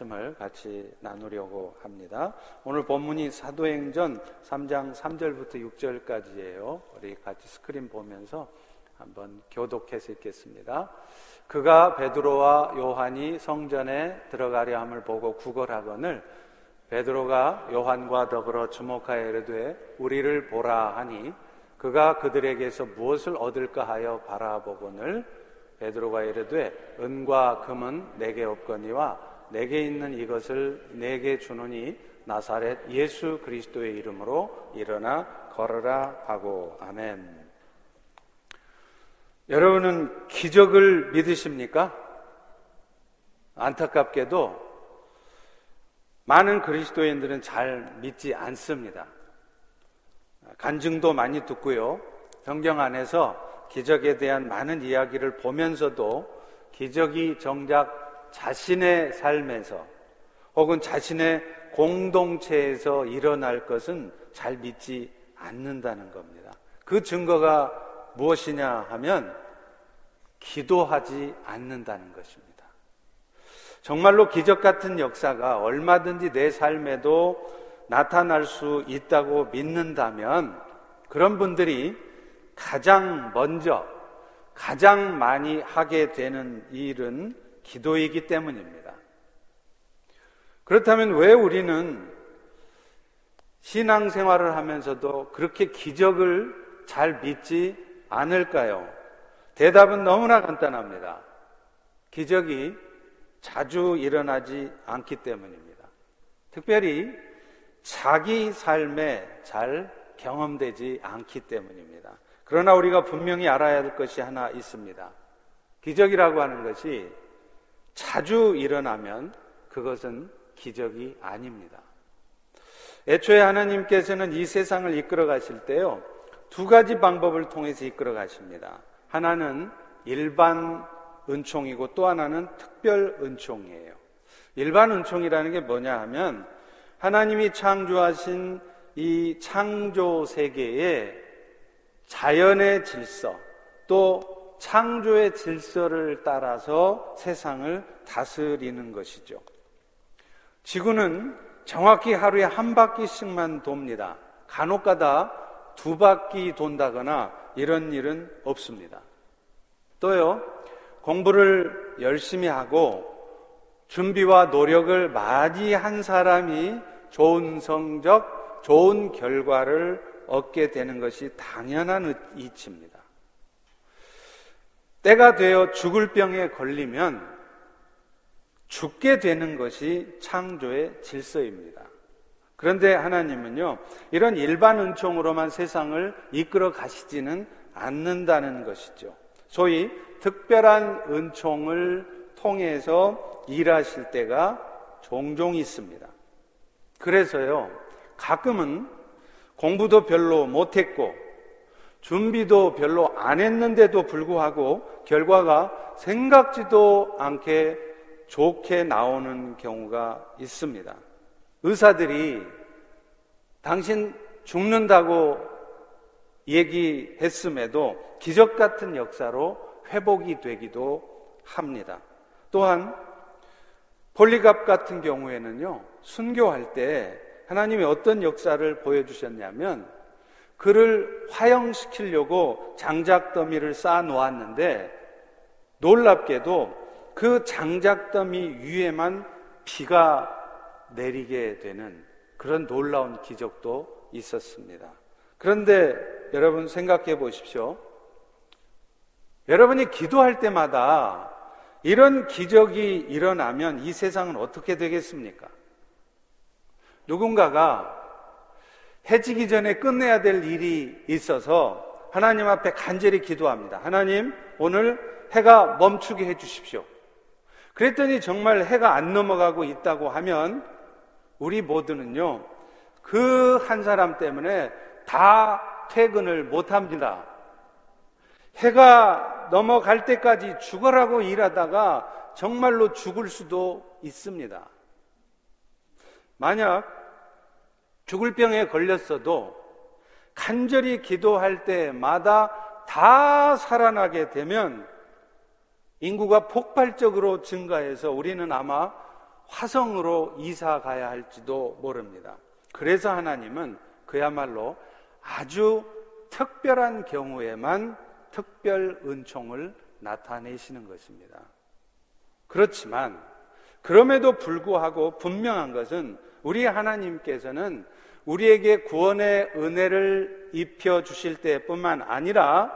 말씀을 같이 나누려고 합니다. 오늘 본문이 사도행전 3장 3절부터 6절까지예요. 우리 같이 스크린 보면서 한번 교독해서 읽겠습니다. 그가 베드로와 요한이 성전에 들어가려 함을 보고 구걸하거늘 베드로가 요한과 더불어 주목하여 이르되 우리를 보라 하니 그가 그들에게서 무엇을 얻을까 하여 바라보거늘 베드로가 이르되 은과 금은 내게 없거니와 내게 있는 이것을 내게 주노니 나사렛 예수 그리스도의 이름으로 일어나 걸어라 하고 아멘. 여러분은 기적을 믿으십니까? 안타깝게도 많은 그리스도인들은 잘 믿지 않습니다. 간증도 많이 듣고요. 성경 안에서 기적에 대한 많은 이야기를 보면서도 기적이 정작 자신의 삶에서 혹은 자신의 공동체에서 일어날 것은 잘 믿지 않는다는 겁니다. 그 증거가 무엇이냐 하면 기도하지 않는다는 것입니다. 정말로 기적 같은 역사가 얼마든지 내 삶에도 나타날 수 있다고 믿는다면 그런 분들이 가장 먼저 가장 많이 하게 되는 일은 기도이기 때문입니다. 그렇다면 왜 우리는 신앙생활을 하면서도 그렇게 기적을 잘 믿지 않을까요? 대답은 너무나 간단합니다. 기적이 자주 일어나지 않기 때문입니다. 특별히 자기 삶에 잘 경험되지 않기 때문입니다. 그러나 우리가 분명히 알아야 할 것이 하나 있습니다. 기적이라고 하는 것이 자주 일어나면 그것은 기적이 아닙니다. 애초에 하나님께서는 이 세상을 이끌어 가실 때요, 두 가지 방법을 통해서 이끌어 가십니다. 하나는 일반 은총이고 또 하나는 특별 은총이에요. 일반 은총이라는 게 뭐냐 하면 하나님이 창조하신 이 창조 세계에 자연의 질서 또 창조의 질서를 따라서 세상을 다스리는 것이죠. 지구는 정확히 하루에 한 바퀴씩만 돕니다. 간혹 가다 두 바퀴 돈다거나 이런 일은 없습니다. 또요, 공부를 열심히 하고 준비와 노력을 많이 한 사람이 좋은 성적, 좋은 결과를 얻게 되는 것이 당연한 이치입니다. 때가 되어 죽을 병에 걸리면 죽게 되는 것이 창조의 질서입니다. 그런데 하나님은요, 이런 일반 은총으로만 세상을 이끌어 가시지는 않는다는 것이죠. 소위 특별한 은총을 통해서 일하실 때가 종종 있습니다. 그래서요, 가끔은 공부도 별로 못했고, 준비도 별로 안 했는데도 불구하고 결과가 생각지도 않게 좋게 나오는 경우가 있습니다. 의사들이 당신 죽는다고 얘기했음에도 기적 같은 역사로 회복이 되기도 합니다. 또한 폴리갑 같은 경우에는요, 순교할 때 하나님이 어떤 역사를 보여주셨냐면 그를 화형시키려고 장작더미를 쌓아 놓았는데 놀랍게도 그 장작더미 위에만 비가 내리게 되는 그런 놀라운 기적도 있었습니다. 그런데 여러분 생각해 보십시오. 여러분이 기도할 때마다 이런 기적이 일어나면 이 세상은 어떻게 되겠습니까? 누군가가 해지기 전에 끝내야 될 일이 있어서 하나님 앞에 간절히 기도합니다. 하나님, 오늘 해가 멈추게 해 주십시오. 그랬더니 정말 해가 안 넘어가고 있다고 하면 우리 모두는요, 그 한 사람 때문에 다 퇴근을 못 합니다. 해가 넘어갈 때까지 죽어라고 일하다가 정말로 죽을 수도 있습니다. 만약 죽을 병에 걸렸어도 간절히 기도할 때마다 다 살아나게 되면 인구가 폭발적으로 증가해서 우리는 아마 화성으로 이사 가야 할지도 모릅니다. 그래서 하나님은 그야말로 아주 특별한 경우에만 특별 은총을 나타내시는 것입니다. 그렇지만 그럼에도 불구하고 분명한 것은 우리 하나님께서는 우리에게 구원의 은혜를 입혀 주실 때뿐만 아니라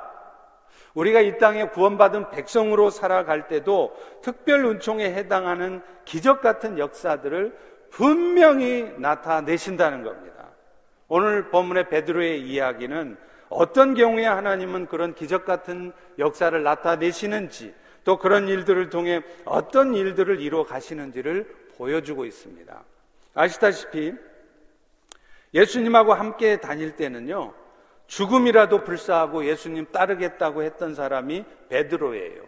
우리가 이 땅에 구원받은 백성으로 살아갈 때도 특별 은총에 해당하는 기적 같은 역사들을 분명히 나타내신다는 겁니다. 오늘 본문의 베드로의 이야기는 어떤 경우에 하나님은 그런 기적 같은 역사를 나타내시는지 또 그런 일들을 통해 어떤 일들을 이루어 가시는지를 보여주고 있습니다. 아시다시피 예수님하고 함께 다닐 때는요, 죽음이라도 불사하고 예수님 따르겠다고 했던 사람이 베드로예요.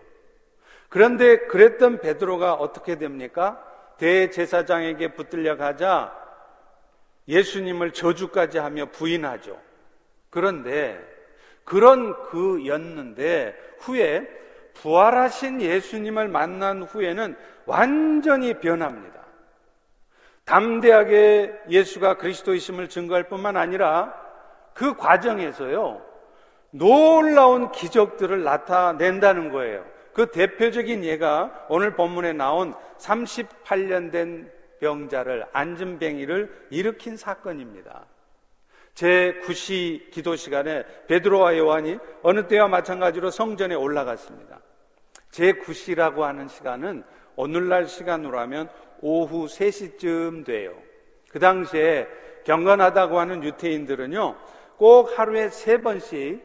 그런데 그랬던 베드로가 어떻게 됩니까? 대제사장에게 붙들려 가자 예수님을 저주까지 하며 부인하죠. 그런데 그런 그였는데 후에 부활하신 예수님을 만난 후에는 완전히 변합니다. 담대하게 예수가 그리스도이심을 증거할 뿐만 아니라 그 과정에서요, 놀라운 기적들을 나타낸다는 거예요. 그 대표적인 예가 오늘 본문에 나온 38년 된 병자를, 안전뱅이를 일으킨 사건입니다. 제 9시 기도 시간에 베드로와 요한이 어느 때와 마찬가지로 성전에 올라갔습니다. 제 9시라고 하는 시간은 오늘날 시간으로 하면 오후 3시쯤 돼요. 그 당시에 경건하다고 하는 유태인들은요, 꼭 하루에 세 번씩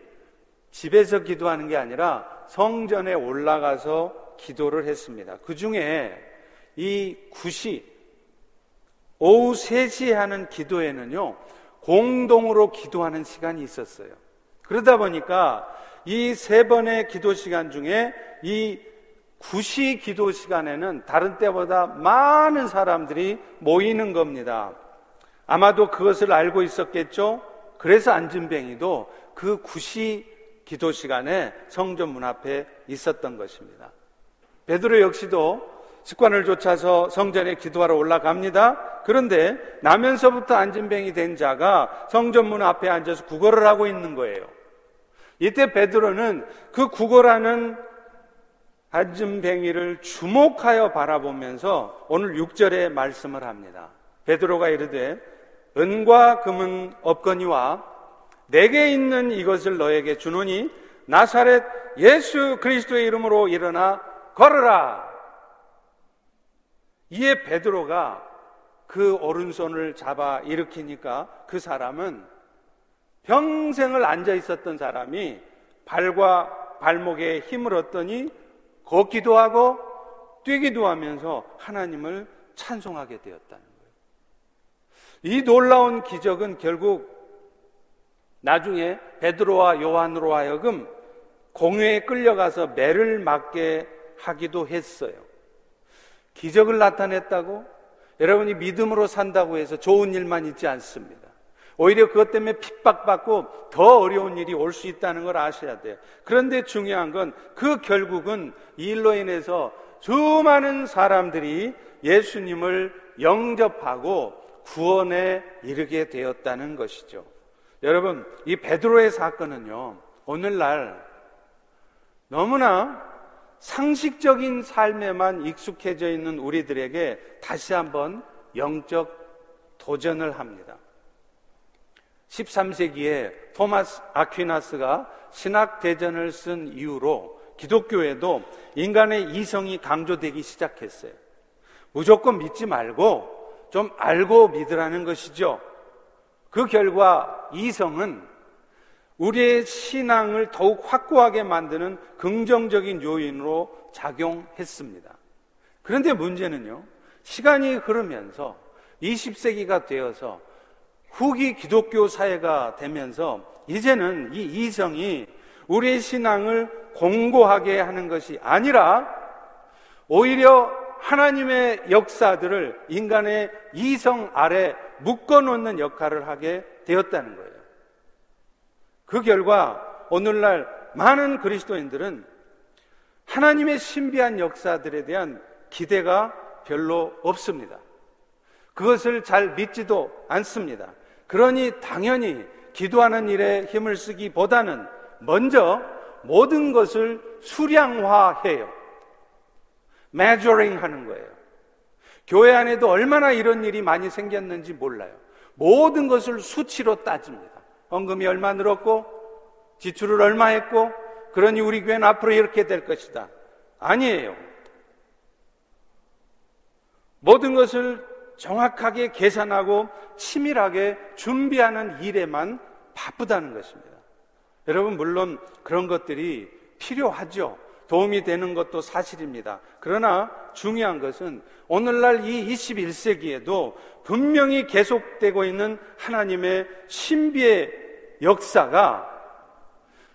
집에서 기도하는 게 아니라 성전에 올라가서 기도를 했습니다. 그 중에 이 9시, 오후 3시에 하는 기도에는요, 공동으로 기도하는 시간이 있었어요. 그러다 보니까 이 세 번의 기도 시간 중에 이 구시 기도 시간에는 다른 때보다 많은 사람들이 모이는 겁니다. 아마도 그것을 알고 있었겠죠? 그래서 안진뱅이도 그 구시 기도 시간에 성전 문 앞에 있었던 것입니다. 베드로 역시도 습관을 쫓아서 성전에 기도하러 올라갑니다. 그런데 나면서부터 안진뱅이 된 자가 성전 문 앞에 앉아서 구걸을 하고 있는 거예요. 이때 베드로는 그 구걸하는 안진뱅이를 주목하여 바라보면서 오늘 6절에 말씀을 합니다. 베드로가 이르되 은과 금은 없거니와 내게 있는 이것을 너에게 주노니 나사렛 예수 그리스도의 이름으로 일어나 걸어라. 이에 베드로가 그 오른손을 잡아 일으키니까 그 사람은 평생을 앉아 있었던 사람이 발과 발목에 힘을 얻더니 걷기도 하고 뛰기도 하면서 하나님을 찬송하게 되었다는 거예요. 이 놀라운 기적은 결국 나중에 베드로와 요한으로 하여금 공회에 끌려가서 매를 맞게 하기도 했어요. 기적을 나타냈다고 여러분이 믿음으로 산다고 해서 좋은 일만 있지 않습니다. 오히려 그것 때문에 핍박받고 더 어려운 일이 올 수 있다는 걸 아셔야 돼요. 그런데 중요한 건 그 결국은 이 일로 인해서 수많은 사람들이 예수님을 영접하고 구원에 이르게 되었다는 것이죠. 여러분, 이 베드로의 사건은요, 오늘날 너무나 상식적인 삶에만 익숙해져 있는 우리들에게 다시 한번 영적 도전을 합니다. 13세기에 토마스 아퀴나스가 신학 대전을 쓴 이후로 기독교에도 인간의 이성이 강조되기 시작했어요. 무조건 믿지 말고 좀 알고 믿으라는 것이죠. 그 결과 이성은 우리의 신앙을 더욱 확고하게 만드는 긍정적인 요인으로 작용했습니다. 그런데 문제는요, 시간이 흐르면서 20세기가 되어서 후기 기독교 사회가 되면서 이제는 이 이성이 우리의 신앙을 공고하게 하는 것이 아니라 오히려 하나님의 역사들을 인간의 이성 아래 묶어놓는 역할을 하게 되었다는 거예요. 그 결과 오늘날 많은 그리스도인들은 하나님의 신비한 역사들에 대한 기대가 별로 없습니다. 그것을 잘 믿지도 않습니다. 그러니 당연히 기도하는 일에 힘을 쓰기보다는 먼저 모든 것을 수량화해요. 메저링 하는 거예요. 교회 안에도 얼마나 이런 일이 많이 생겼는지 몰라요. 모든 것을 수치로 따집니다. 헌금이 얼마 늘었고, 지출을 얼마 했고, 그러니 우리 교회는 앞으로 이렇게 될 것이다. 아니에요. 모든 것을 정확하게 계산하고 치밀하게 준비하는 일에만 바쁘다는 것입니다. 여러분, 물론 그런 것들이 필요하죠. 도움이 되는 것도 사실입니다. 그러나 중요한 것은 오늘날 이 21세기에도 분명히 계속되고 있는 하나님의 신비의 역사가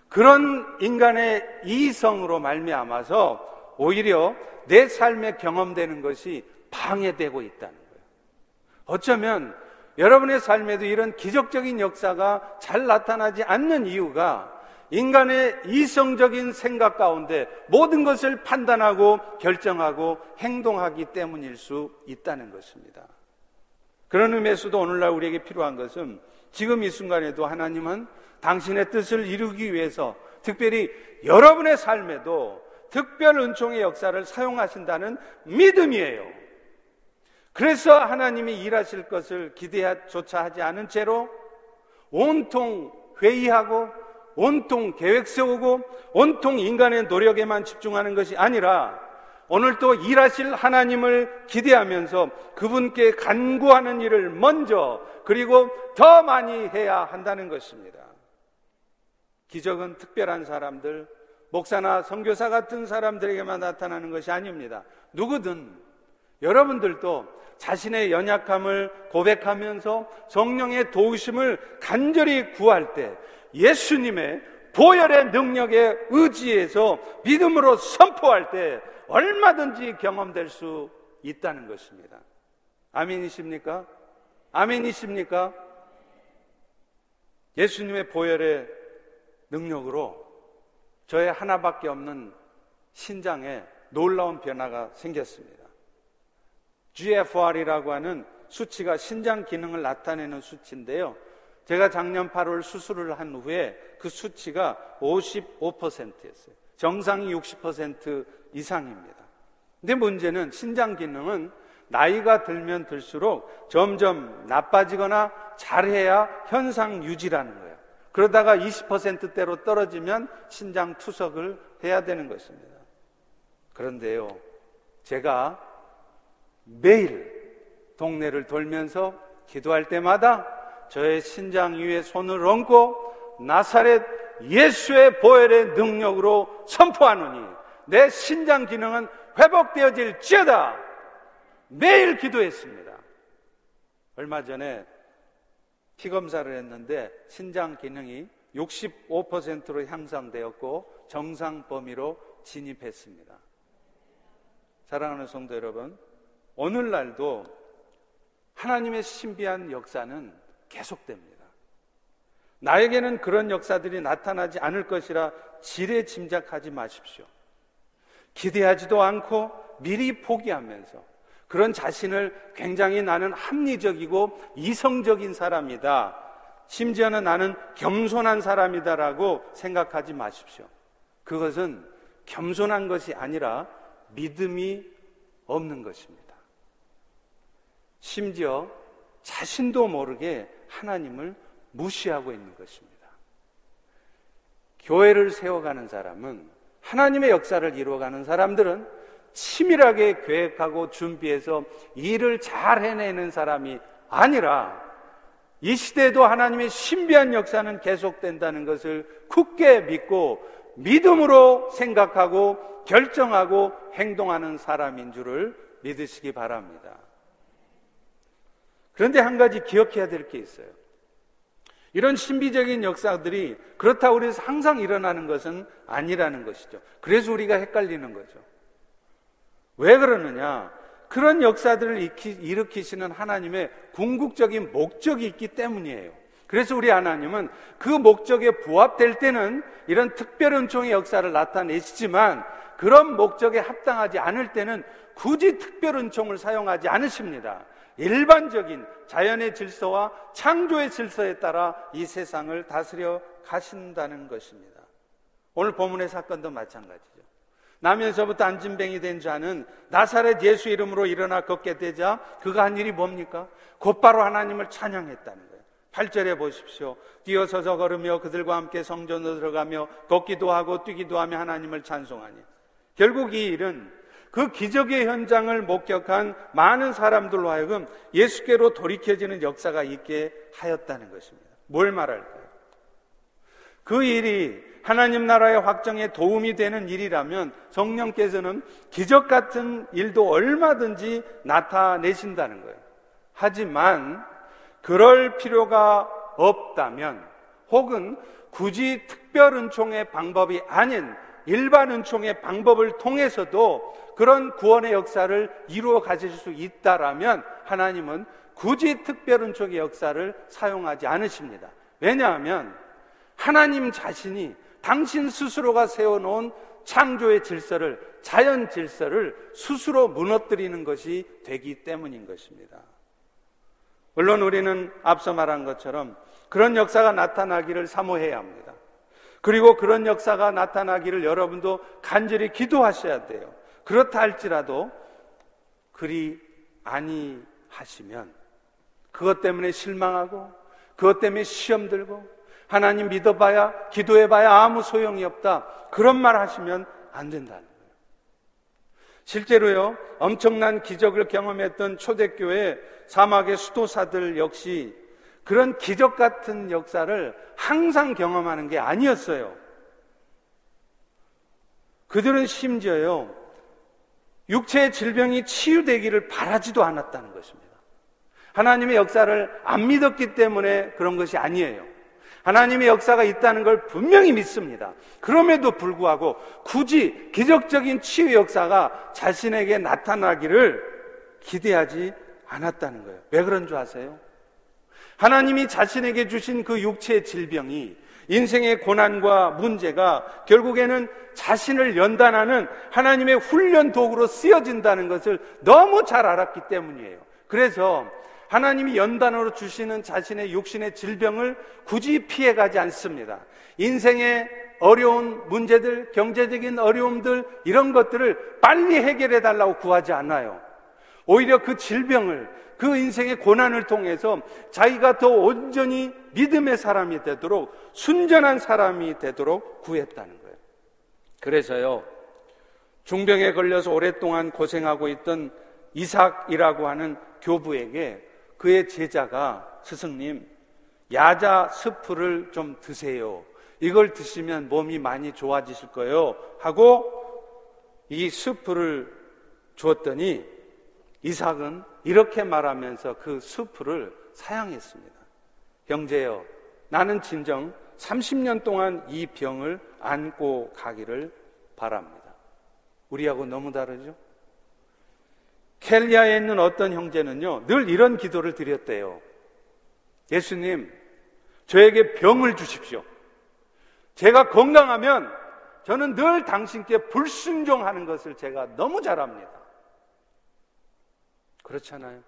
그런 인간의 이성으로 말미암아서 오히려 내 삶에 경험되는 것이 방해되고 있다는. 어쩌면 여러분의 삶에도 이런 기적적인 역사가 잘 나타나지 않는 이유가 인간의 이성적인 생각 가운데 모든 것을 판단하고 결정하고 행동하기 때문일 수 있다는 것입니다. 그런 의미에서도 오늘날 우리에게 필요한 것은 지금 이 순간에도 하나님은 당신의 뜻을 이루기 위해서 특별히 여러분의 삶에도 특별 은총의 역사를 사용하신다는 믿음이에요. 그래서 하나님이 일하실 것을 기대조차 하지 않은 채로 온통 회의하고 온통 계획 세우고 온통 인간의 노력에만 집중하는 것이 아니라 오늘 또 일하실 하나님을 기대하면서 그분께 간구하는 일을 먼저 그리고 더 많이 해야 한다는 것입니다. 기적은 특별한 사람들, 목사나 선교사 같은 사람들에게만 나타나는 것이 아닙니다. 누구든 여러분들도 자신의 연약함을 고백하면서 성령의 도우심을 간절히 구할 때 예수님의 보혈의 능력에 의지해서 믿음으로 선포할 때 얼마든지 경험될 수 있다는 것입니다. 아멘이십니까? 아멘이십니까? 예수님의 보혈의 능력으로 저의 하나밖에 없는 신장에 놀라운 변화가 생겼습니다. GFR이라고 하는 수치가 신장 기능을 나타내는 수치인데요. 제가 작년 8월 수술을 한 후에 그 수치가 55%였어요. 정상이 60% 이상입니다. 근데 문제는 신장 기능은 나이가 들면 들수록 점점 나빠지거나 잘해야 현상 유지라는 거예요. 그러다가 20%대로 떨어지면 신장 투석을 해야 되는 것입니다. 그런데요, 제가 매일 동네를 돌면서 기도할 때마다 저의 신장 위에 손을 얹고 나사렛 예수의 보혈의 능력으로 선포하노니 내 신장 기능은 회복되어질지어다 매일 기도했습니다. 얼마 전에 피 검사를 했는데 신장 기능이 65%로 향상되었고 정상 범위로 진입했습니다. 사랑하는 성도 여러분, 오늘날도 하나님의 신비한 역사는 계속됩니다. 나에게는 그런 역사들이 나타나지 않을 것이라 지레 짐작하지 마십시오. 기대하지도 않고 미리 포기하면서 그런 자신을 굉장히 나는 합리적이고 이성적인 사람이다. 심지어는 나는 겸손한 사람이다라고 생각하지 마십시오. 그것은 겸손한 것이 아니라 믿음이 없는 것입니다. 심지어 자신도 모르게 하나님을 무시하고 있는 것입니다. 교회를 세워가는 사람은 하나님의 역사를 이루어가는 사람들은 치밀하게 계획하고 준비해서 일을 잘 해내는 사람이 아니라 이 시대에도 하나님의 신비한 역사는 계속된다는 것을 굳게 믿고 믿음으로 생각하고 결정하고 행동하는 사람인 줄을 믿으시기 바랍니다. 그런데 한 가지 기억해야 될 게 있어요. 이런 신비적인 역사들이 그렇다고 해서 항상 일어나는 것은 아니라는 것이죠. 그래서 우리가 헷갈리는 거죠. 왜 그러느냐? 그런 역사들을 일으키시는 하나님의 궁극적인 목적이 있기 때문이에요. 그래서 우리 하나님은 그 목적에 부합될 때는 이런 특별 은총의 역사를 나타내시지만 그런 목적에 합당하지 않을 때는 굳이 특별 은총을 사용하지 않으십니다. 일반적인 자연의 질서와 창조의 질서에 따라 이 세상을 다스려 가신다는 것입니다. 오늘 본문의 사건도 마찬가지죠. 나면서부터 안진뱅이 된 자는 나사렛 예수 이름으로 일어나 걷게 되자 그가 한 일이 뭡니까? 곧바로 하나님을 찬양했다는 거예요. 8절에 보십시오. 뛰어서서 걸으며 그들과 함께 성전으로 들어가며 걷기도 하고 뛰기도 하며 하나님을 찬송하니. 결국 이 일은 그 기적의 현장을 목격한 많은 사람들로 하여금 예수께로 돌이켜지는 역사가 있게 하였다는 것입니다. 뭘 말할까요? 그 일이 하나님 나라의 확정에 도움이 되는 일이라면 성령께서는 기적 같은 일도 얼마든지 나타내신다는 거예요. 하지만 그럴 필요가 없다면 혹은 굳이 특별 은총의 방법이 아닌 일반 은총의 방법을 통해서도 그런 구원의 역사를 이루어 가실 수 있다라면 하나님은 굳이 특별 은총의 역사를 사용하지 않으십니다. 왜냐하면 하나님 자신이 당신 스스로가 세워놓은 창조의 질서를, 자연 질서를 스스로 무너뜨리는 것이 되기 때문인 것입니다. 물론 우리는 앞서 말한 것처럼 그런 역사가 나타나기를 사모해야 합니다. 그리고 그런 역사가 나타나기를 여러분도 간절히 기도하셔야 돼요. 그렇다 할지라도 그리 아니하시면 그것 때문에 실망하고 그것 때문에 시험 들고 하나님 믿어봐야 기도해봐야 아무 소용이 없다 그런 말 하시면 안 된다는 거예요. 실제로요 엄청난 기적을 경험했던 초대교회 사막의 수도사들 역시 그런 기적 같은 역사를 항상 경험하는 게 아니었어요. 그들은 심지어요, 육체의 질병이 치유되기를 바라지도 않았다는 것입니다. 하나님의 역사를 안 믿었기 때문에 그런 것이 아니에요. 하나님의 역사가 있다는 걸 분명히 믿습니다. 그럼에도 불구하고 굳이 기적적인 치유 역사가 자신에게 나타나기를 기대하지 않았다는 거예요. 왜 그런 줄 아세요? 하나님이 자신에게 주신 그 육체의 질병이 인생의 고난과 문제가 결국에는 자신을 연단하는 하나님의 훈련 도구로 쓰여진다는 것을 너무 잘 알았기 때문이에요. 그래서 하나님이 연단으로 주시는 자신의 육신의 질병을 굳이 피해가지 않습니다. 인생의 어려운 문제들, 경제적인 어려움들, 이런 것들을 빨리 해결해 달라고 구하지 않아요. 오히려 그 질병을 그 인생의 고난을 통해서 자기가 더 온전히 믿음의 사람이 되도록 순전한 사람이 되도록 구했다는 거예요. 그래서요, 중병에 걸려서 오랫동안 고생하고 있던 이삭이라고 하는 교부에게 그의 제자가 스승님, 야자 스프를 좀 드세요. 이걸 드시면 몸이 많이 좋아지실 거예요. 하고 이 스프를 주었더니 이삭은 이렇게 말하면서 그 수프를 사양했습니다. 형제여, 나는 진정 30년 동안 이 병을 안고 가기를 바랍니다. 우리하고 너무 다르죠? 켈리아에 있는 어떤 형제는요, 늘 이런 기도를 드렸대요. 예수님, 저에게 병을 주십시오. 제가 건강하면 저는 늘 당신께 불순종하는 것을 제가 너무 잘합니다. 그렇잖아요.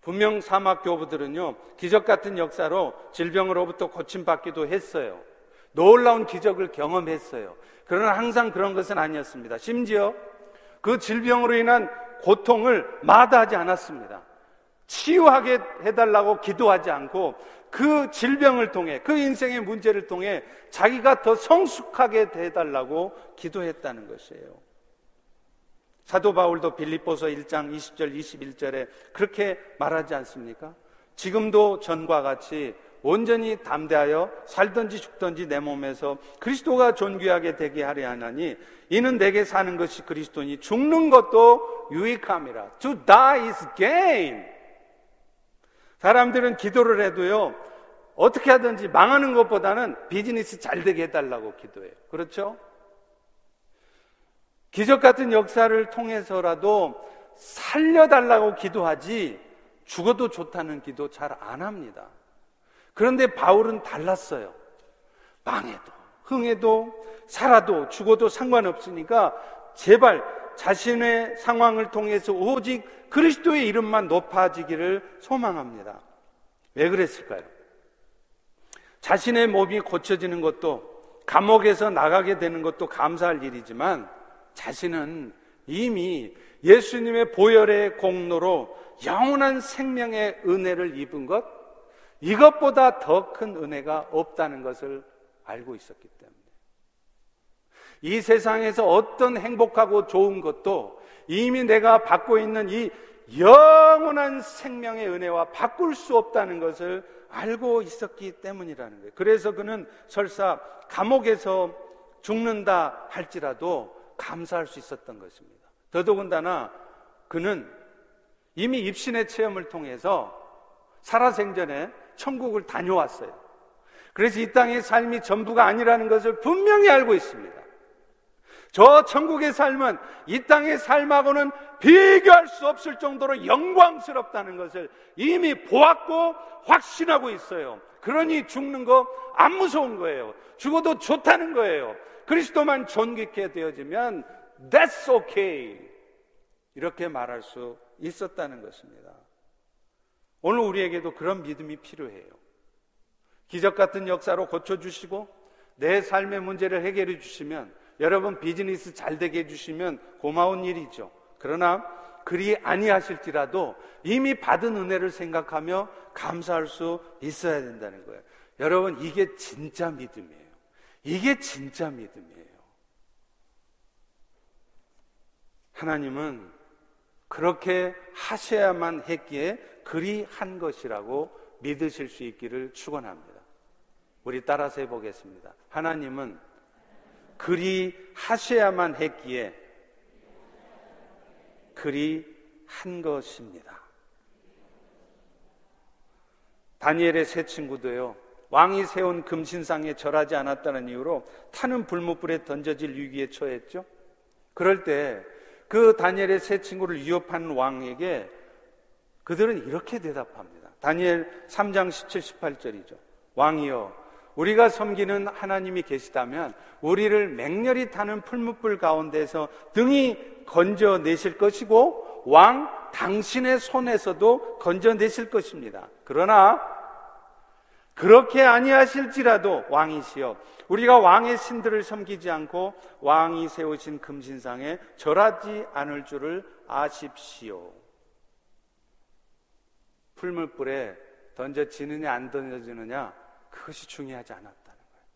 분명 사막 교부들은요, 기적 같은 역사로 질병으로부터 고침받기도 했어요. 놀라운 기적을 경험했어요. 그러나 항상 그런 것은 아니었습니다. 심지어 그 질병으로 인한 고통을 마다하지 않았습니다. 치유하게 해달라고 기도하지 않고 그 질병을 통해 그 인생의 문제를 통해 자기가 더 성숙하게 해달라고 기도했다는 것이에요. 사도 바울도 빌립보서 1장 20절 21절에 그렇게 말하지 않습니까? 지금도 전과 같이 온전히 담대하여 살든지 죽든지 내 몸에서 그리스도가 존귀하게 되게 하려 하나니 이는 내게 사는 것이 그리스도니 죽는 것도 유익함이라. To die is gain. 사람들은 기도를 해도요. 어떻게 하든지 망하는 것보다는 비즈니스 잘 되게 해달라고 기도해요. 그렇죠? 기적 같은 역사를 통해서라도 살려달라고 기도하지 죽어도 좋다는 기도 잘 안 합니다. 그런데 바울은 달랐어요. 망해도, 흥해도, 살아도, 죽어도 상관없으니까 제발 자신의 상황을 통해서 오직 그리스도의 이름만 높아지기를 소망합니다. 왜 그랬을까요? 자신의 몸이 고쳐지는 것도 감옥에서 나가게 되는 것도 감사할 일이지만 자신은 이미 예수님의 보혈의 공로로 영원한 생명의 은혜를 입은 것, 이것보다 더 큰 은혜가 없다는 것을 알고 있었기 때문에. 이 세상에서 어떤 행복하고 좋은 것도 이미 내가 받고 있는 이 영원한 생명의 은혜와 바꿀 수 없다는 것을 알고 있었기 때문이라는 거예요. 그래서 그는 설사 감옥에서 죽는다 할지라도 감사할 수 있었던 것입니다. 더더군다나 그는 이미 입신의 체험을 통해서 살아생전에 천국을 다녀왔어요. 그래서 이 땅의 삶이 전부가 아니라는 것을 분명히 알고 있습니다. 저 천국의 삶은 이 땅의 삶하고는 비교할 수 없을 정도로 영광스럽다는 것을 이미 보았고 확신하고 있어요. 그러니 죽는 거 안 무서운 거예요. 죽어도 좋다는 거예요. 그리스도만 존귀케 되어지면 that's okay. 이렇게 말할 수 있었다는 것입니다. 오늘 우리에게도 그런 믿음이 필요해요. 기적 같은 역사로 고쳐주시고 내 삶의 문제를 해결해 주시면 여러분 비즈니스 잘 되게 해주시면 고마운 일이죠. 그러나 그리 아니하실지라도 이미 받은 은혜를 생각하며 감사할 수 있어야 된다는 거예요. 여러분 이게 진짜 믿음이에요. 이게 진짜 믿음이에요. 하나님은 그렇게 하셔야만 했기에 그리 한 것이라고 믿으실 수 있기를 축원합니다. 우리 따라서 해 보겠습니다. 하나님은 그리 하셔야만 했기에 그리 한 것입니다. 다니엘의 세 친구도요, 왕이 세운 금신상에 절하지 않았다는 이유로 타는 불못불에 던져질 위기에 처했죠. 그럴 때 그 다니엘의 세 친구를 위협하는 왕에게 그들은 이렇게 대답합니다. 다니엘 3장 17, 18절이죠. 왕이여, 우리가 섬기는 하나님이 계시다면 우리를 맹렬히 타는 풀무불 가운데서 등이 건져내실 것이고 왕 당신의 손에서도 건져내실 것입니다. 그러나 그렇게 아니하실지라도 왕이시여 우리가 왕의 신들을 섬기지 않고 왕이 세우신 금신상에 절하지 않을 줄을 아십시오. 풀물불에 던져지느냐 안 던져지느냐 그것이 중요하지 않았다는 거예요.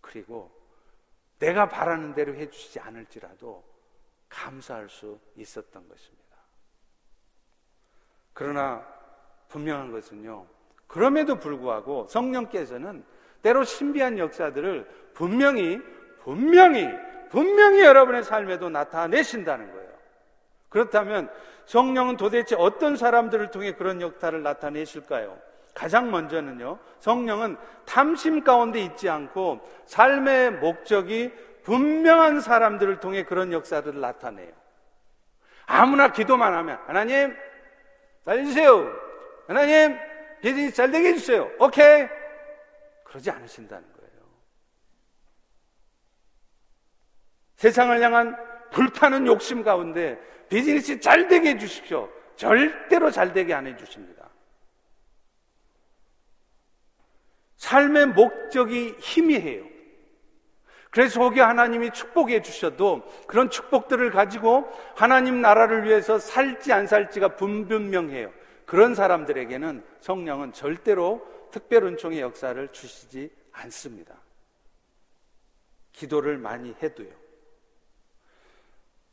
그리고 내가 바라는 대로 해주시지 않을지라도 감사할 수 있었던 것입니다. 그러나 분명한 것은요, 그럼에도 불구하고 성령께서는 때로 신비한 역사들을 분명히, 분명히, 분명히 여러분의 삶에도 나타내신다는 거예요. 그렇다면 성령은 도대체 어떤 사람들을 통해 그런 역사를 나타내실까요? 가장 먼저는요, 성령은 탐심 가운데 있지 않고 삶의 목적이 분명한 사람들을 통해 그런 역사들을 나타내요. 아무나 기도만 하면, 하나님, 살려주세요. 하나님, 비즈니스 잘 되게 해주세요. 오케이. 그러지 않으신다는 거예요. 세상을 향한 불타는 욕심 가운데 비즈니스 잘 되게 해주십시오. 절대로 잘 되게 안 해주십니다. 삶의 목적이 희미해요. 그래서 혹여 하나님이 축복해 주셔도 그런 축복들을 가지고 하나님 나라를 위해서 살지 안 살지가 분분명해요. 그런 사람들에게는 성령은 절대로 특별 은총의 역사를 주시지 않습니다. 기도를 많이 해도요.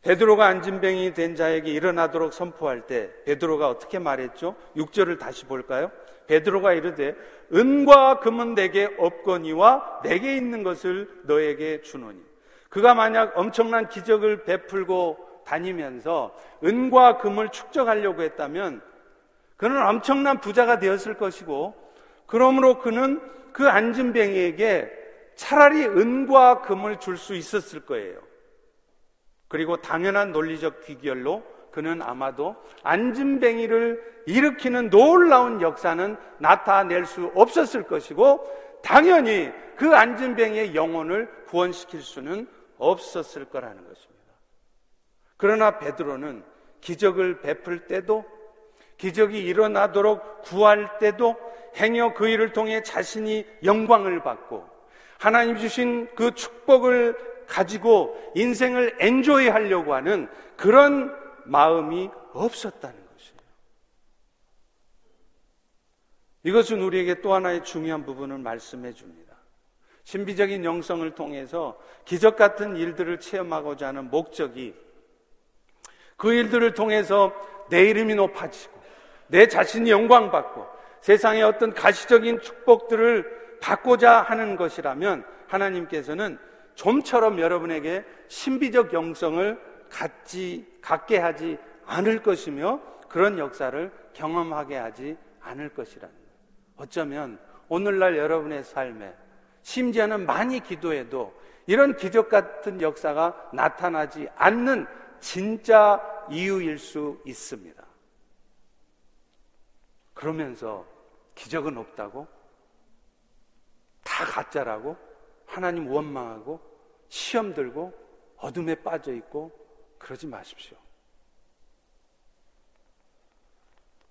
베드로가 안진뱅이 된 자에게 일어나도록 선포할 때 베드로가 어떻게 말했죠? 6절을 다시 볼까요? 베드로가 이르되 은과 금은 내게 없거니와 내게 있는 것을 너에게 주노니 그가 만약 엄청난 기적을 베풀고 다니면서 은과 금을 축적하려고 했다면 그는 엄청난 부자가 되었을 것이고 그러므로 그는 그 안진뱅이에게 차라리 은과 금을 줄 수 있었을 거예요. 그리고 당연한 논리적 귀결로 그는 아마도 안진뱅이를 일으키는 놀라운 역사는 나타낼 수 없었을 것이고 당연히 그 안진뱅이의 영혼을 구원시킬 수는 없었을 거라는 것입니다. 그러나 베드로는 기적을 베풀 때도 기적이 일어나도록 구할 때도 행여 그 일을 통해 자신이 영광을 받고 하나님 주신 그 축복을 가지고 인생을 엔조이 하려고 하는 그런 마음이 없었다는 것이에요. 이것은 우리에게 또 하나의 중요한 부분을 말씀해 줍니다. 신비적인 영성을 통해서 기적 같은 일들을 체험하고자 하는 목적이 그 일들을 통해서 내 이름이 높아지고 내 자신이 영광받고 세상의 어떤 가시적인 축복들을 받고자 하는 것이라면 하나님께서는 좀처럼 여러분에게 신비적 영성을 갖지, 갖게 하지 않을 것이며 그런 역사를 경험하게 하지 않을 것이라는 거예요. 어쩌면 오늘날 여러분의 삶에 심지어는 많이 기도해도 이런 기적 같은 역사가 나타나지 않는 진짜 이유일 수 있습니다. 그러면서 기적은 없다고? 다 가짜라고? 하나님 원망하고 시험 들고 어둠에 빠져 있고 그러지 마십시오.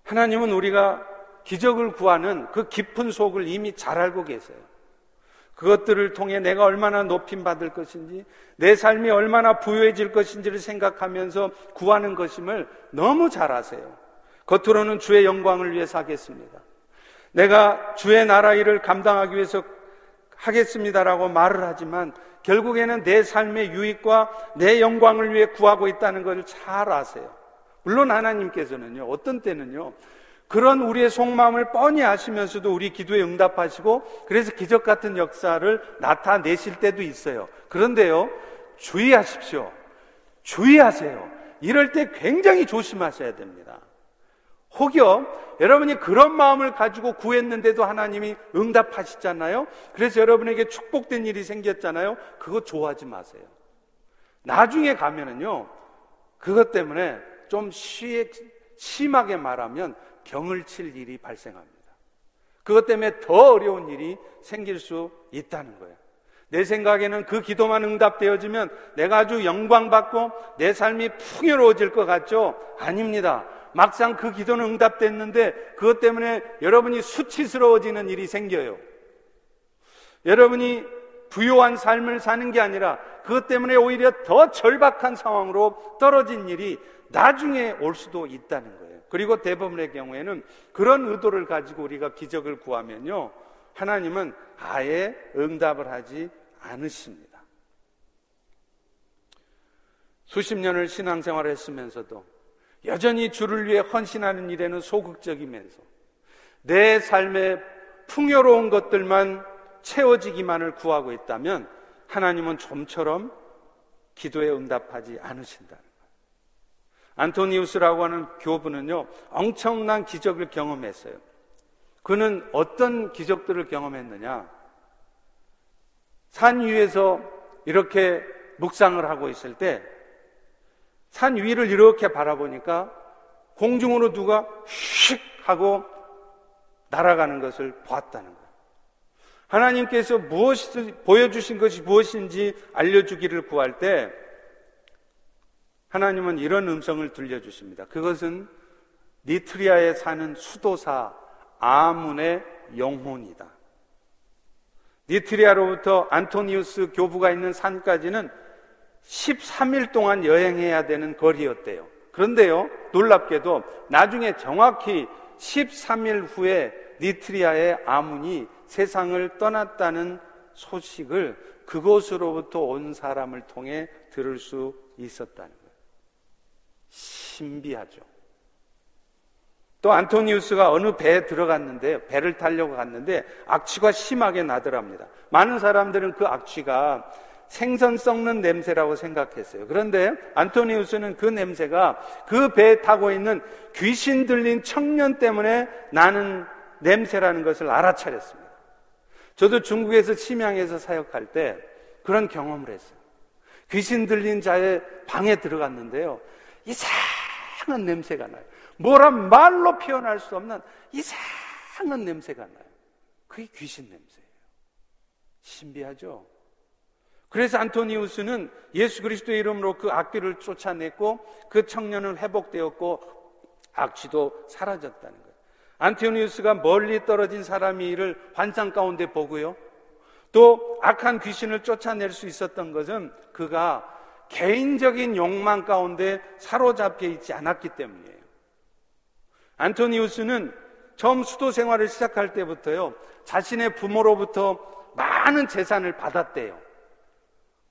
하나님은 우리가 기적을 구하는 그 깊은 속을 이미 잘 알고 계세요. 그것들을 통해 내가 얼마나 높임 받을 것인지, 내 삶이 얼마나 부유해질 것인지를 생각하면서 구하는 것임을 너무 잘 아세요. 겉으로는 주의 영광을 위해서 하겠습니다. 내가 주의 나라 일을 감당하기 위해서 하겠습니다라고 말을 하지만 결국에는 내 삶의 유익과 내 영광을 위해 구하고 있다는 것을 잘 아세요. 물론 하나님께서는요, 어떤 때는요, 그런 우리의 속마음을 뻔히 아시면서도 우리 기도에 응답하시고 그래서 기적 같은 역사를 나타내실 때도 있어요. 그런데요, 주의하십시오. 주의하세요. 이럴 때 굉장히 조심하셔야 됩니다. 혹여 여러분이 그런 마음을 가지고 구했는데도 하나님이 응답하시잖아요. 그래서 여러분에게 축복된 일이 생겼잖아요. 그거 좋아하지 마세요. 나중에 가면은요, 그것 때문에 좀 시, 심하게 말하면 경을 칠 일이 발생합니다. 그것 때문에 더 어려운 일이 생길 수 있다는 거예요. 내 생각에는 그 기도만 응답되어지면 내가 아주 영광받고 내 삶이 풍요로워질 것 같죠? 아닙니다. 막상 그 기도는 응답됐는데 그것 때문에 여러분이 수치스러워지는 일이 생겨요. 여러분이 부요한 삶을 사는 게 아니라 그것 때문에 오히려 더 절박한 상황으로 떨어진 일이 나중에 올 수도 있다는 거예요. 그리고 대부분의 경우에는 그런 의도를 가지고 우리가 기적을 구하면요. 하나님은 아예 응답을 하지 않으십니다. 수십 년을 신앙생활을 했으면서도 여전히 주를 위해 헌신하는 일에는 소극적이면서 내 삶의 풍요로운 것들만 채워지기만을 구하고 있다면 하나님은 좀처럼 기도에 응답하지 않으신다는 거예요. 안토니우스라고 하는 교부는요, 엄청난 기적을 경험했어요. 그는 어떤 기적들을 경험했느냐? 산 위에서 이렇게 묵상을 하고 있을 때 산 위를 이렇게 바라보니까 공중으로 누가 휙 하고 날아가는 것을 보았다는 거예요. 하나님께서 무엇이 보여주신 것이 무엇인지 알려주기를 구할 때 하나님은 이런 음성을 들려주십니다. 그것은 니트리아에 사는 수도사 아문의 영혼이다. 니트리아로부터 안토니우스 교부가 있는 산까지는 13일 동안 여행해야 되는 거리였대요. 그런데요, 놀랍게도 나중에 정확히 13일 후에 니트리아의 아문이 세상을 떠났다는 소식을 그곳으로부터 온 사람을 통해 들을 수 있었다는 거예요. 신비하죠. 또 안토니우스가 어느 배에 들어갔는데 배를 타려고 갔는데 악취가 심하게 나더랍니다. 많은 사람들은 그 악취가 생선 썩는 냄새라고 생각했어요. 그런데 안토니우스는 그 냄새가 그 배에 타고 있는 귀신 들린 청년 때문에 나는 냄새라는 것을 알아차렸습니다. 저도 중국에서 침양에서 사역할 때 그런 경험을 했어요. 귀신 들린 자의 방에 들어갔는데요. 이상한 냄새가 나요. 뭐란 말로 표현할 수 없는 이상한 냄새가 나요. 그게 귀신 냄새예요. 신비하죠? 그래서 안토니우스는 예수 그리스도의 이름으로 그 악귀를 쫓아냈고 그 청년은 회복되었고 악취도 사라졌다는 거예요. 안토니우스가 멀리 떨어진 사람이 이를 환상 가운데 보고요. 또 악한 귀신을 쫓아낼 수 있었던 것은 그가 개인적인 욕망 가운데 사로잡혀 있지 않았기 때문이에요. 안토니우스는 처음 수도 생활을 시작할 때부터요, 자신의 부모로부터 많은 재산을 받았대요.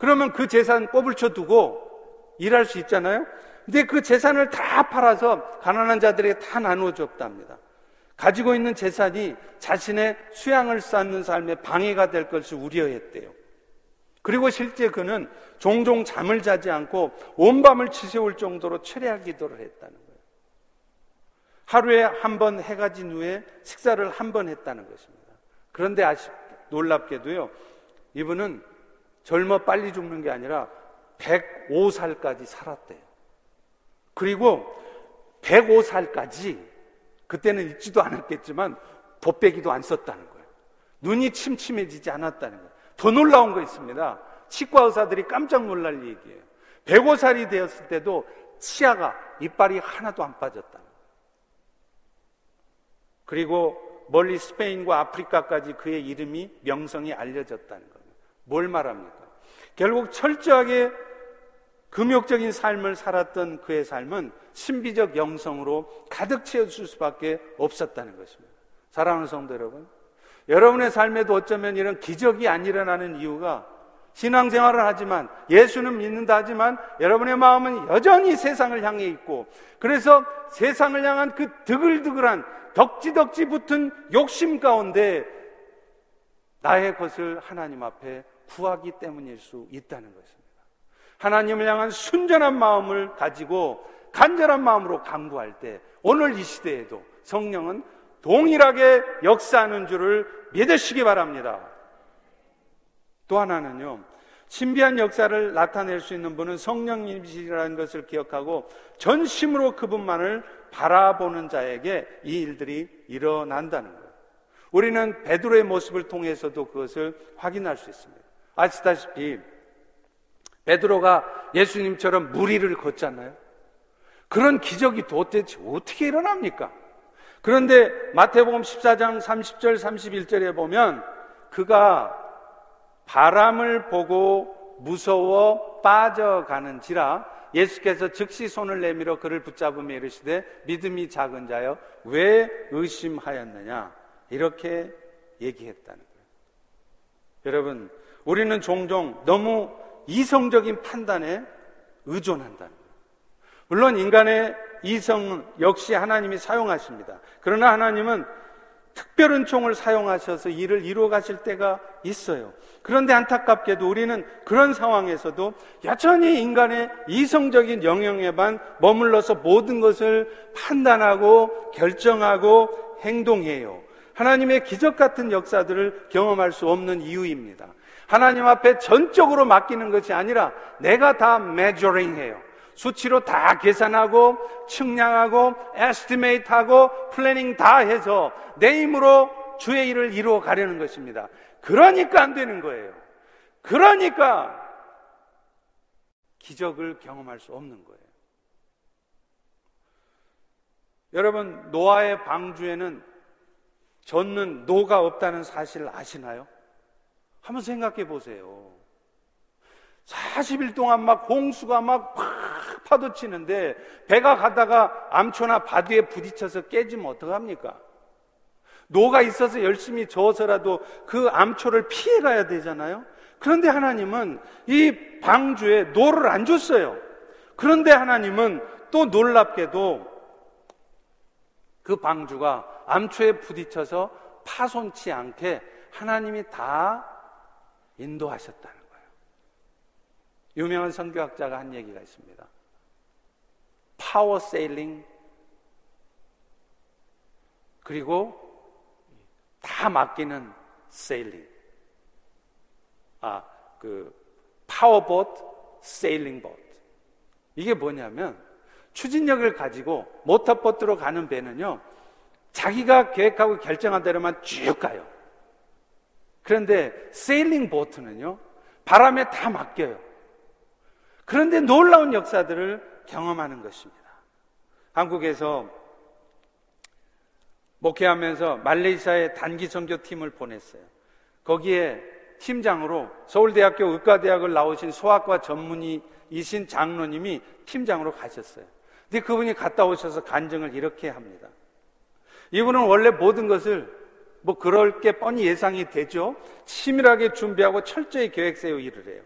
그러면 그 재산 꼽을 쳐 두고 일할 수 있잖아요? 근데 그 재산을 다 팔아서 가난한 자들에게 다 나누어 줬답니다. 가지고 있는 재산이 자신의 수양을 쌓는 삶에 방해가 될 것을 우려했대요. 그리고 실제 그는 종종 잠을 자지 않고 온 밤을 지새울 정도로 철야 기도를 했다는 거예요. 하루에 한 번 해가 진 후에 식사를 한 번 했다는 것입니다. 그런데 아쉽, 놀랍게도요, 이분은 젊어 빨리 죽는 게 아니라 105살까지 살았대요. 그리고 105살까지 그때는 있지도 않았겠지만 봇배기도 안 썼다는 거예요. 눈이 침침해지지 않았다는 거예요. 더 놀라운 거 있습니다. 치과 의사들이 깜짝 놀랄 얘기예요. 105살이 되었을 때도 치아가 이빨이 하나도 안 빠졌다는 거예요. 그리고 멀리 스페인과 아프리카까지 그의 이름이 명성이 알려졌다는 거예요. 뭘 말합니까? 결국 철저하게 금욕적인 삶을 살았던 그의 삶은 신비적 영성으로 가득 채웠을 수밖에 없었다는 것입니다. 사랑하는 성도 여러분, 여러분의 삶에도 어쩌면 이런 기적이 안 일어나는 이유가 신앙생활을 하지만 예수는 믿는다 하지만 여러분의 마음은 여전히 세상을 향해 있고 그래서 세상을 향한 그 드글드글한 덕지덕지 붙은 욕심 가운데 나의 것을 하나님 앞에 구하기 때문일 수 있다는 것입니다. 하나님을 향한 순전한 마음을 가지고 간절한 마음으로 강구할 때 오늘 이 시대에도 성령은 동일하게 역사하는 줄을 믿으시기 바랍니다. 또 하나는요, 신비한 역사를 나타낼 수 있는 분은 성령님이시라는 것을 기억하고 전심으로 그분만을 바라보는 자에게 이 일들이 일어난다는 거예요. 우리는 베드로의 모습을 통해서도 그것을 확인할 수 있습니다. 아시다시피 베드로가 예수님처럼 무리를 걷잖아요. 그런 기적이 도대체 어떻게 일어납니까? 그런데 마태복음 14장 30절 31절에 보면 그가 바람을 보고 무서워 빠져가는지라 예수께서 즉시 손을 내밀어 그를 붙잡으며 이르시되 믿음이 작은 자여 왜 의심하였느냐 이렇게 얘기했다는 거예요. 여러분 우리는 종종 너무 이성적인 판단에 의존한다는 거예요. 물론 인간의 이성 역시 하나님이 사용하십니다. 그러나 하나님은 특별한 총을 사용하셔서 일을 이루어 가실 때가 있어요. 그런데 안타깝게도 우리는 그런 상황에서도 여전히 인간의 이성적인 영역에만 머물러서 모든 것을 판단하고 결정하고 행동해요. 하나님의 기적 같은 역사들을 경험할 수 없는 이유입니다. 하나님 앞에 전적으로 맡기는 것이 아니라 내가 다 measuring 해요. 수치로 다 계산하고 측량하고 estimate하고 planning 다 해서 내 힘으로 주의 일을 이루어 가려는 것입니다. 그러니까 안 되는 거예요. 그러니까 기적을 경험할 수 없는 거예요. 여러분 노아의 방주에는 젖는 노가 없다는 사실을 아시나요? 한번 생각해 보세요. 40일 동안 막 홍수가 막팍 파도 치는데 배가 가다가 암초나 바위에 부딪혀서 깨지면 어떡합니까? 노가 있어서 열심히 저어서라도 그 암초를 피해 가야 되잖아요? 그런데 하나님은 이 방주에 노를 안 줬어요. 그런데 하나님은 또 놀랍게도 그 방주가 암초에 부딪혀서 파손치 않게 하나님이 다 인도하셨다는 거예요. 유명한 선교학자가 한 얘기가 있습니다. power sailing 그리고 다 맡기는 sailing. 아, 그 power boat, sailing boat. 이게 뭐냐면 추진력을 가지고 모터보트로 가는 배는요. 자기가 계획하고 결정한 대로만 쭉 가요. 그런데 sailing boat는요. 바람에 다 맡겨요. 그런데 놀라운 역사들을 경험하는 것입니다. 한국에서 목회하면서 말레이시아의 단기 선교팀을 보냈어요. 거기에 팀장으로 서울대학교 의과대학을 나오신 소아과 전문의이신 장로님이 팀장으로 가셨어요. 근데 그분이 갔다 오셔서 간증을 이렇게 합니다. 이분은 원래 모든 것을 뭐 그럴 게 뻔히 예상이 되죠. 치밀하게 준비하고 철저히 계획 세우 일을 해요.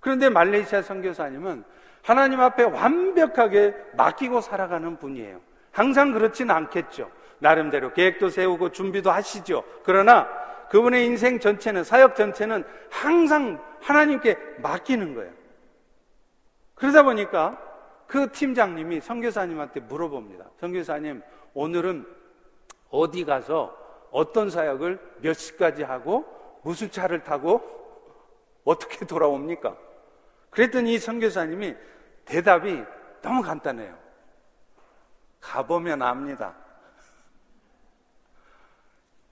그런데 말레이시아 선교사님은 하나님 앞에 완벽하게 맡기고 살아가는 분이에요. 항상 그렇지는 않겠죠. 나름대로 계획도 세우고 준비도 하시죠. 그러나 그분의 인생 전체는 사역 전체는 항상 하나님께 맡기는 거예요. 그러다 보니까 그 팀장님이 선교사님한테 물어봅니다. 선교사님, 오늘은 어디 가서 어떤 사역을 몇 시까지 하고 무슨 차를 타고 어떻게 돌아옵니까? 그랬더니 이 선교사님이 대답이 너무 간단해요. 가보면 압니다.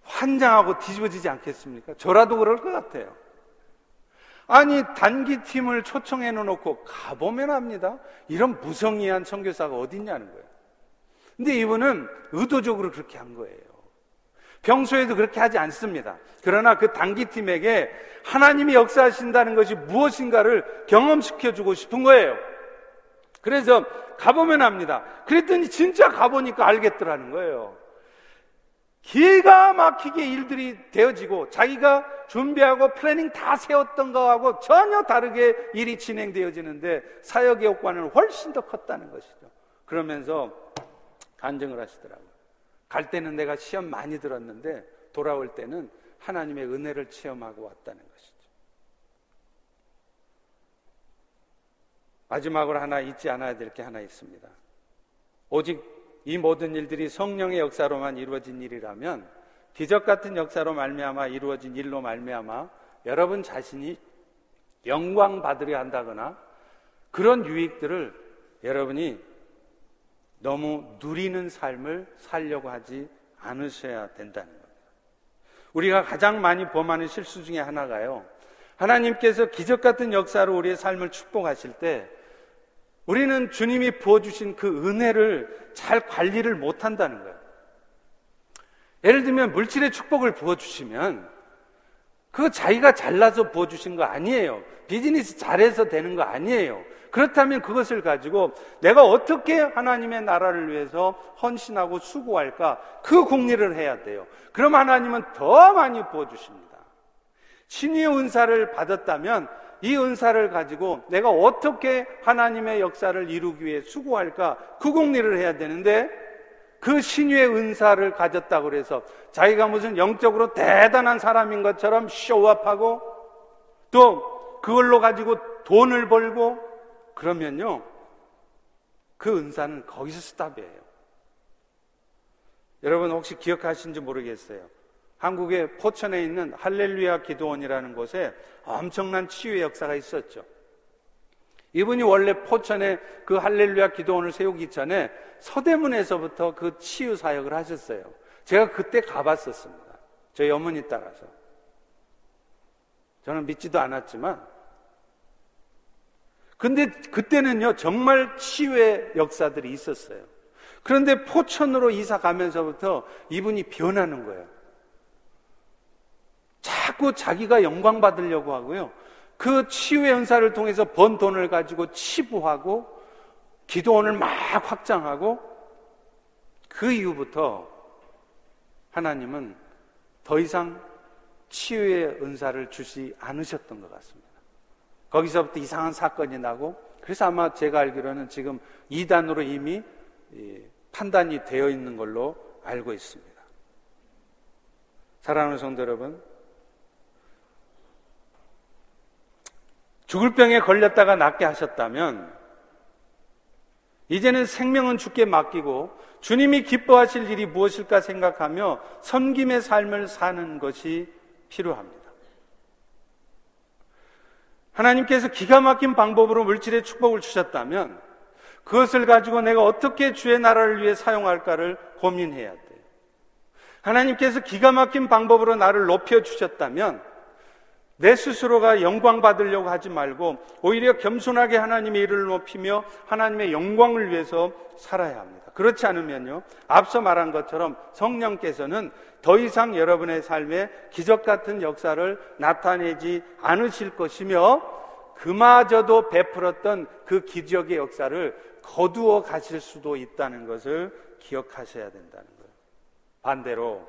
환장하고 뒤집어지지 않겠습니까? 저라도 그럴 것 같아요. 아니 단기 팀을 초청해 놓고 가보면 합니다. 이런 무성의한 선교사가 어딨냐는 거예요. 근데 이분은 의도적으로 그렇게 한 거예요. 평소에도 그렇게 하지 않습니다. 그러나 그 단기 팀에게 하나님이 역사하신다는 것이 무엇인가를 경험시켜 주고 싶은 거예요. 그래서 가보면 합니다. 그랬더니 진짜 가보니까 알겠더라는 거예요. 기가 막히게 일들이 되어지고 자기가 준비하고 planning 다 세웠던 거하고 전혀 다르게 일이 진행되어지는데 사역의 효과는 훨씬 더 컸다는 것이죠. 그러면서 간증을 하시더라고요. 갈 때는 내가 시험 많이 들었는데 돌아올 때는 하나님의 은혜를 체험하고 왔다는 것이죠. 마지막으로 하나 잊지 않아야 될 게 하나 있습니다. 오직 이 모든 일들이 성령의 역사로만 이루어진 일이라면 기적 같은 역사로 말미암아 이루어진 일로 말미암아 여러분 자신이 영광 받으려 한다거나 그런 유익들을 여러분이 너무 누리는 삶을 살려고 하지 않으셔야 된다는 겁니다. 우리가 가장 많이 범하는 실수 중에 하나가요. 하나님께서 기적 같은 역사로 우리의 삶을 축복하실 때 우리는 주님이 부어주신 그 은혜를 잘 관리를 못한다는 거예요. 예를 들면 물질의 축복을 부어주시면 그거 자기가 잘나서 부어주신 거 아니에요. 비즈니스 잘해서 되는 거 아니에요. 그렇다면 그것을 가지고 내가 어떻게 하나님의 나라를 위해서 헌신하고 수고할까? 그 궁리를 해야 돼요. 그럼 하나님은 더 많이 부어주십니다. 신의 은사를 받았다면 이 은사를 가지고 내가 어떻게 하나님의 역사를 이루기 위해 수고할까? 그 궁리를 해야 되는데 그 신유의 은사를 가졌다고 해서 자기가 무슨 영적으로 대단한 사람인 것처럼 show up하고 또 그걸로 가지고 돈을 벌고 그러면요, 그 은사는 거기서 stop이에요. 여러분 혹시 기억하신지 모르겠어요. 한국의 포천에 있는 할렐루야 기도원이라는 곳에 엄청난 치유의 역사가 있었죠. 이분이 원래 포천에 그 할렐루야 기도원을 세우기 전에 서대문에서부터 그 치유 사역을 하셨어요. 제가 그때 가봤었습니다. 저희 어머니 따라서. 저는 믿지도 않았지만 근데 그때는요, 정말 치유의 역사들이 있었어요. 그런데 포천으로 이사 가면서부터 이분이 변하는 거예요. 자꾸 자기가 영광 받으려고 하고요. 그 치유의 은사를 통해서 번 돈을 가지고 치부하고 기도원을 막 확장하고 그 이후부터 하나님은 더 이상 치유의 은사를 주지 않으셨던 것 같습니다. 거기서부터 이상한 사건이 나고 그래서 아마 제가 알기로는 지금 이단으로 이미 판단이 되어 있는 걸로 알고 있습니다. 사랑하는 성도 여러분, 죽을 병에 걸렸다가 낫게 하셨다면 이제는 생명은 주께 맡기고 주님이 기뻐하실 일이 무엇일까 생각하며 섬김의 삶을 사는 것이 필요합니다. 하나님께서 기가 막힌 방법으로 물질의 축복을 주셨다면 그것을 가지고 내가 어떻게 주의 나라를 위해 사용할까를 고민해야 돼요. 하나님께서 기가 막힌 방법으로 나를 높여 주셨다면 내 스스로가 영광 받으려고 하지 말고 오히려 겸손하게 하나님의 일을 높이며 하나님의 영광을 위해서 살아야 합니다. 그렇지 않으면요. 앞서 말한 것처럼 성령께서는 더 이상 여러분의 삶에 기적 같은 역사를 나타내지 않으실 것이며 그마저도 베풀었던 그 기적의 역사를 거두어 가실 수도 있다는 것을 기억하셔야 된다는 거예요. 반대로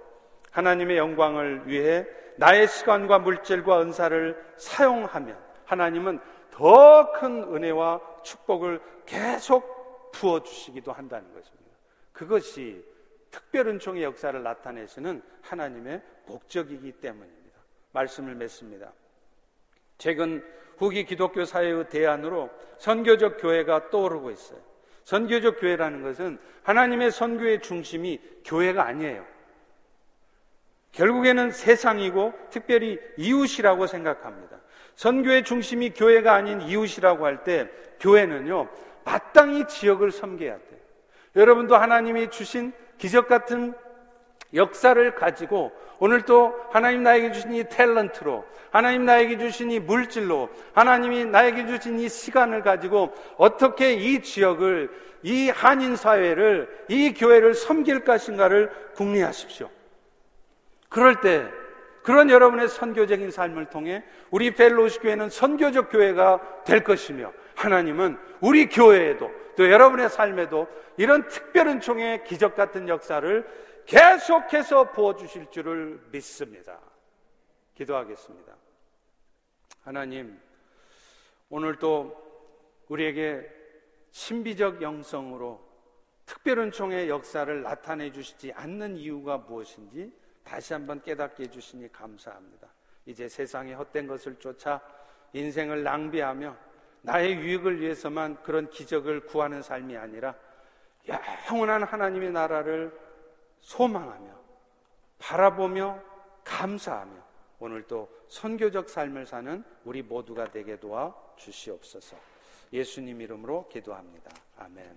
하나님의 영광을 위해 나의 시간과 물질과 은사를 사용하면 하나님은 더 큰 은혜와 축복을 계속 부어 주시기도 한다는 것입니다. 그것이 특별 은총의 역사를 나타내시는 하나님의 목적이기 때문입니다. 말씀을 맺습니다. 최근 후기 기독교 사회의 대안으로 선교적 교회가 떠오르고 있어요. 선교적 교회라는 것은 하나님의 선교의 중심이 교회가 아니에요. 결국에는 세상이고 특별히 이웃이라고 생각합니다. 선교의 중심이 교회가 아닌 이웃이라고 할 때 교회는요, 마땅히 지역을 섬겨야 돼요. 여러분도 하나님이 주신 기적 같은 역사를 가지고 오늘 또 하나님 나에게 주신 이 탤런트로 하나님 나에게 주신 이 물질로 하나님이 나에게 주신 이 시간을 가지고 어떻게 이 지역을 이 한인 사회를 이 교회를 섬길 것인가를 궁리하십시오. 그럴 때 그런 여러분의 선교적인 삶을 통해 우리 벨로시 교회는 선교적 교회가 될 것이며 하나님은 우리 교회에도 또 여러분의 삶에도 이런 특별한 총의 기적 같은 역사를 계속해서 부어주실 줄을 믿습니다. 기도하겠습니다. 하나님, 오늘도 우리에게 신비적 영성으로 특별한 총의 역사를 나타내 주시지 않는 이유가 무엇인지 다시 한번 깨닫게 해주시니 감사합니다. 이제 세상의 헛된 것을 쫓아 인생을 낭비하며 나의 유익을 위해서만 그런 기적을 구하는 삶이 아니라 영원한 하나님의 나라를 소망하며 바라보며 감사하며 오늘도 선교적 삶을 사는 우리 모두가 되게 도와 주시옵소서. 예수님 이름으로 기도합니다. 아멘.